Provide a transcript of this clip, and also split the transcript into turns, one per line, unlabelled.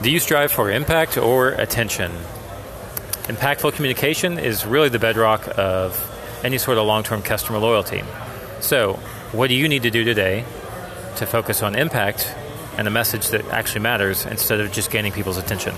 Do you strive for impact or attention? Impactful communication is really the bedrock of any sort of long term customer loyalty. So, what do you need to do today to focus on impact and a message that actually matters instead of just gaining people's attention?